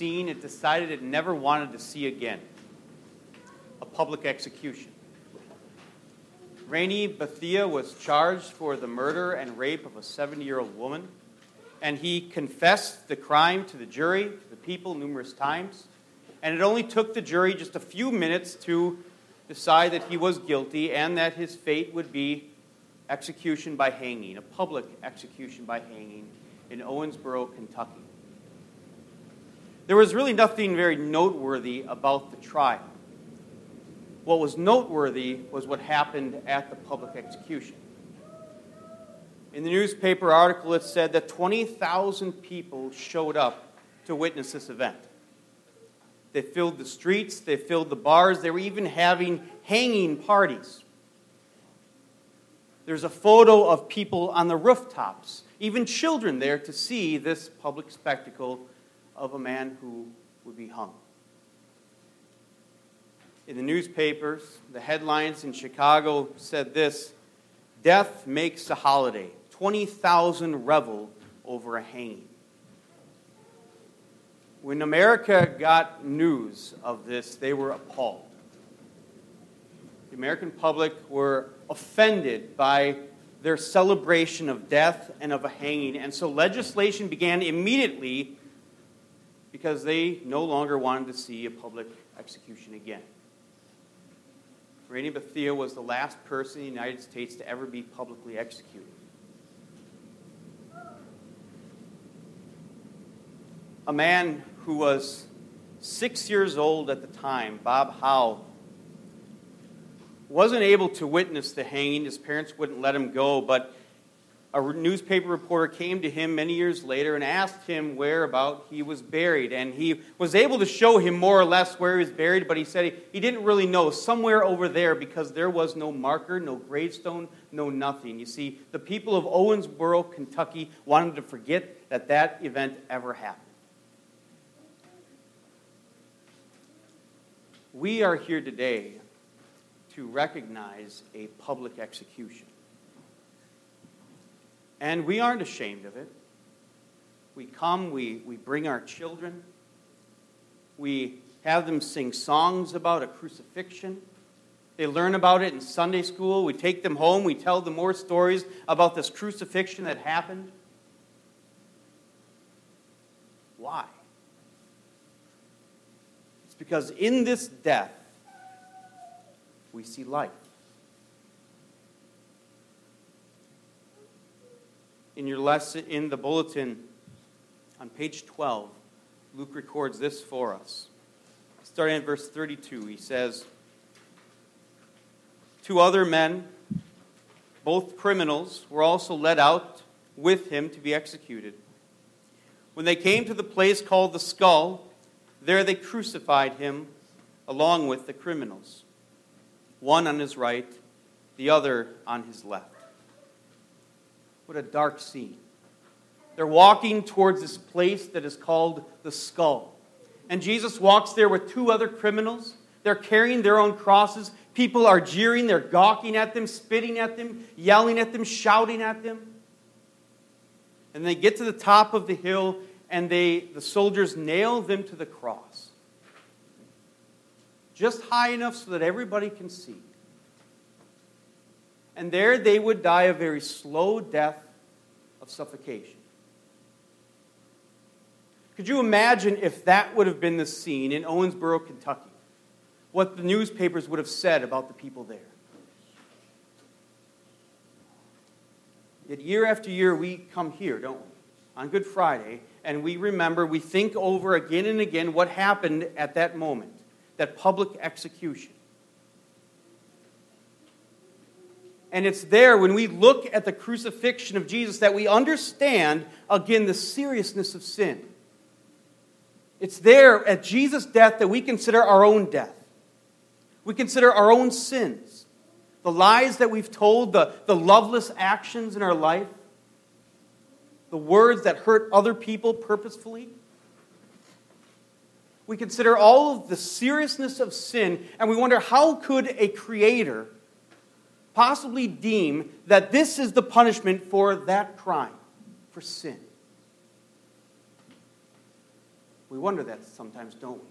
scene it decided it never wanted to see again a public execution. Rainey Bethea was charged for the murder and rape of a 70 year old woman, and he confessed the crime to the jury, to the people, numerous times. And it only took the jury just a few minutes to decide that he was guilty and that his fate would be execution by hanging, a public execution by hanging in Owensboro, Kentucky. There was really nothing very noteworthy about the trial. What was noteworthy was what happened at the public execution. In the newspaper article, it said that 20,000 people showed up to witness this event. They filled the streets, they filled the bars, they were even having hanging parties. There's a photo of people on the rooftops, even children there to see this public spectacle of a man who would be hung. In the newspapers, the headlines in Chicago said this Death makes a holiday. 20,000 revel over a hanging. When America got news of this, they were appalled. The American public were offended by their celebration of death and of a hanging. And so legislation began immediately because they no longer wanted to see a public execution again. Rainey Bethea was the last person in the United States to ever be publicly executed. A man who was six years old at the time, Bob Howe, wasn't able to witness the hanging. His parents wouldn't let him go, but a newspaper reporter came to him many years later and asked him where about he was buried. And he was able to show him more or less where he was buried, but he said he, he didn't really know. Somewhere over there because there was no marker, no gravestone, no nothing. You see, the people of Owensboro, Kentucky wanted to forget that that event ever happened. We are here today to recognize a public execution. And we aren't ashamed of it. We come, we, we bring our children, we have them sing songs about a crucifixion. They learn about it in Sunday school. We take them home, we tell them more stories about this crucifixion that happened. Why? It's because in this death, we see life. In your lesson, in the bulletin on page 12, Luke records this for us. Starting at verse 32, he says, Two other men, both criminals, were also led out with him to be executed. When they came to the place called the skull, there they crucified him along with the criminals, one on his right, the other on his left. What a dark scene. They're walking towards this place that is called the skull. And Jesus walks there with two other criminals. They're carrying their own crosses. People are jeering, they're gawking at them, spitting at them, yelling at them, shouting at them. And they get to the top of the hill and they, the soldiers nail them to the cross. Just high enough so that everybody can see. And there they would die a very slow death of suffocation. Could you imagine if that would have been the scene in Owensboro, Kentucky? What the newspapers would have said about the people there. Yet year after year, we come here, don't we? On Good Friday, and we remember, we think over again and again what happened at that moment, that public execution. And it's there when we look at the crucifixion of Jesus that we understand, again, the seriousness of sin. It's there at Jesus' death that we consider our own death. We consider our own sins, the lies that we've told, the, the loveless actions in our life the words that hurt other people purposefully. We consider all of the seriousness of sin, and we wonder how could a creator possibly deem that this is the punishment for that crime, for sin? We wonder that sometimes, don't we?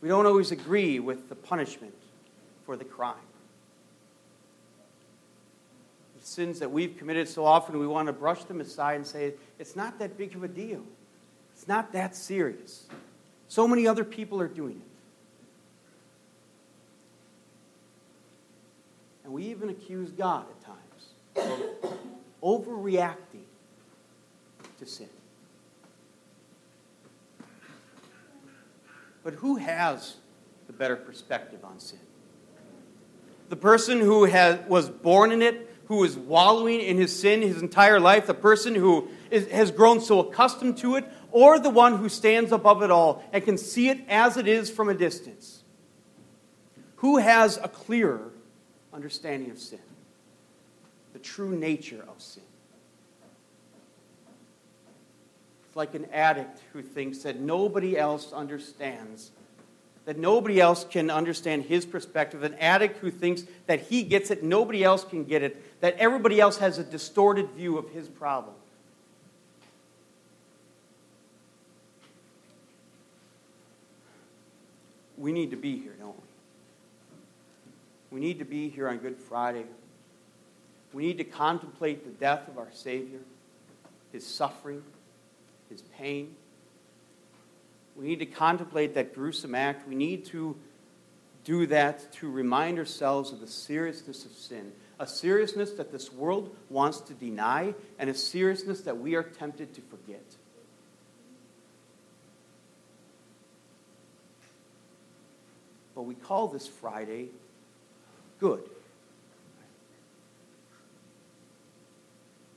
We don't always agree with the punishment for the crime. The sins that we've committed so often, we want to brush them aside and say, it's not that big of a deal. It's not that serious. So many other people are doing it. We even accuse God at times of overreacting to sin. But who has the better perspective on sin? The person who has, was born in it, who is wallowing in his sin his entire life, the person who is, has grown so accustomed to it, or the one who stands above it all and can see it as it is from a distance? Who has a clearer understanding of sin? The true nature of sin. It's like an addict who thinks that nobody else understands, that nobody else can understand his perspective, an addict who thinks that he gets it, nobody else can get it, that everybody else has a distorted view of his problem. We need to be here, don't we? We need to be here on Good Friday. We need to contemplate the death of our Savior, his suffering his pain. We need to contemplate that gruesome act. We need to do that to remind ourselves of the seriousness of sin, a seriousness that this world wants to deny, and a seriousness that we are tempted to forget. But we call this Friday good.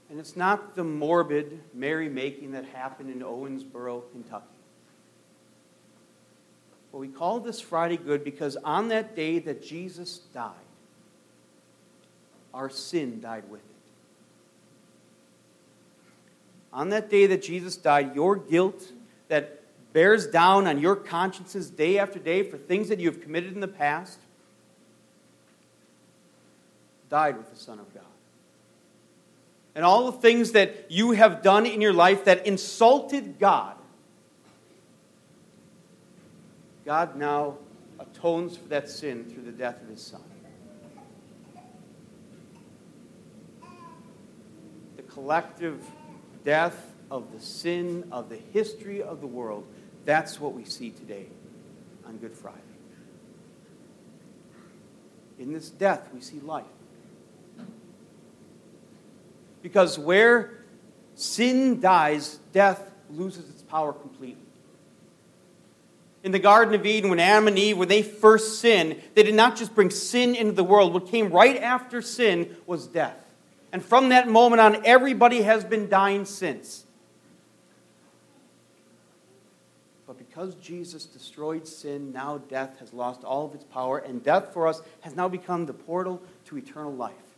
And it's not the morbid merrymaking that happened in Owensboro, Kentucky. But we call this Friday good because on that day that Jesus died, our sin died with it. On that day that Jesus died, your guilt that bears down on your consciences day after day for things that you have committed in the past died with the Son of God and all the things that you have done in your life that insulted God, God now atones for that sin through the death of his Son. The collective death of the sin of the history of the world, that's what we see today on Good Friday. In this death, we see life. Because where sin dies, death loses its power completely. In the Garden of Eden, when Adam and Eve, when they first sinned, they did not just bring sin into the world. What came right after sin was death. And from that moment on, everybody has been dying since. But because Jesus destroyed sin, now death has lost all of its power, and death for us has now become the portal to eternal life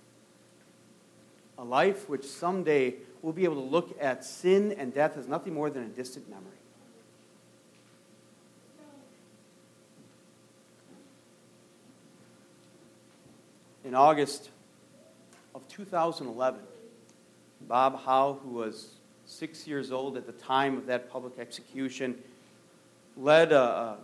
a life which someday we'll be able to look at sin and death as nothing more than a distant memory. In August of 2011, Bob Howe, who was six years old at the time of that public execution, led a,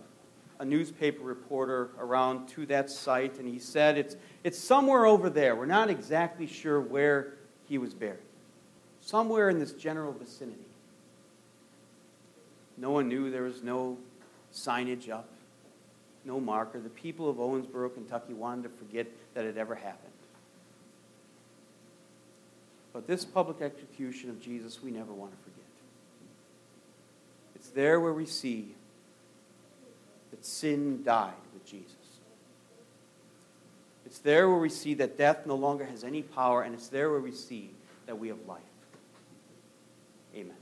a newspaper reporter around to that site, and he said, It's, it's somewhere over there. We're not exactly sure where he was buried. Somewhere in this general vicinity. No one knew there was no signage up, no marker. The people of Owensboro, Kentucky wanted to forget that it ever happened. But this public execution of Jesus, we never want to forget. It's there where we see that sin died with Jesus. It's there where we see that death no longer has any power, and it's there where we see that we have life. Amen.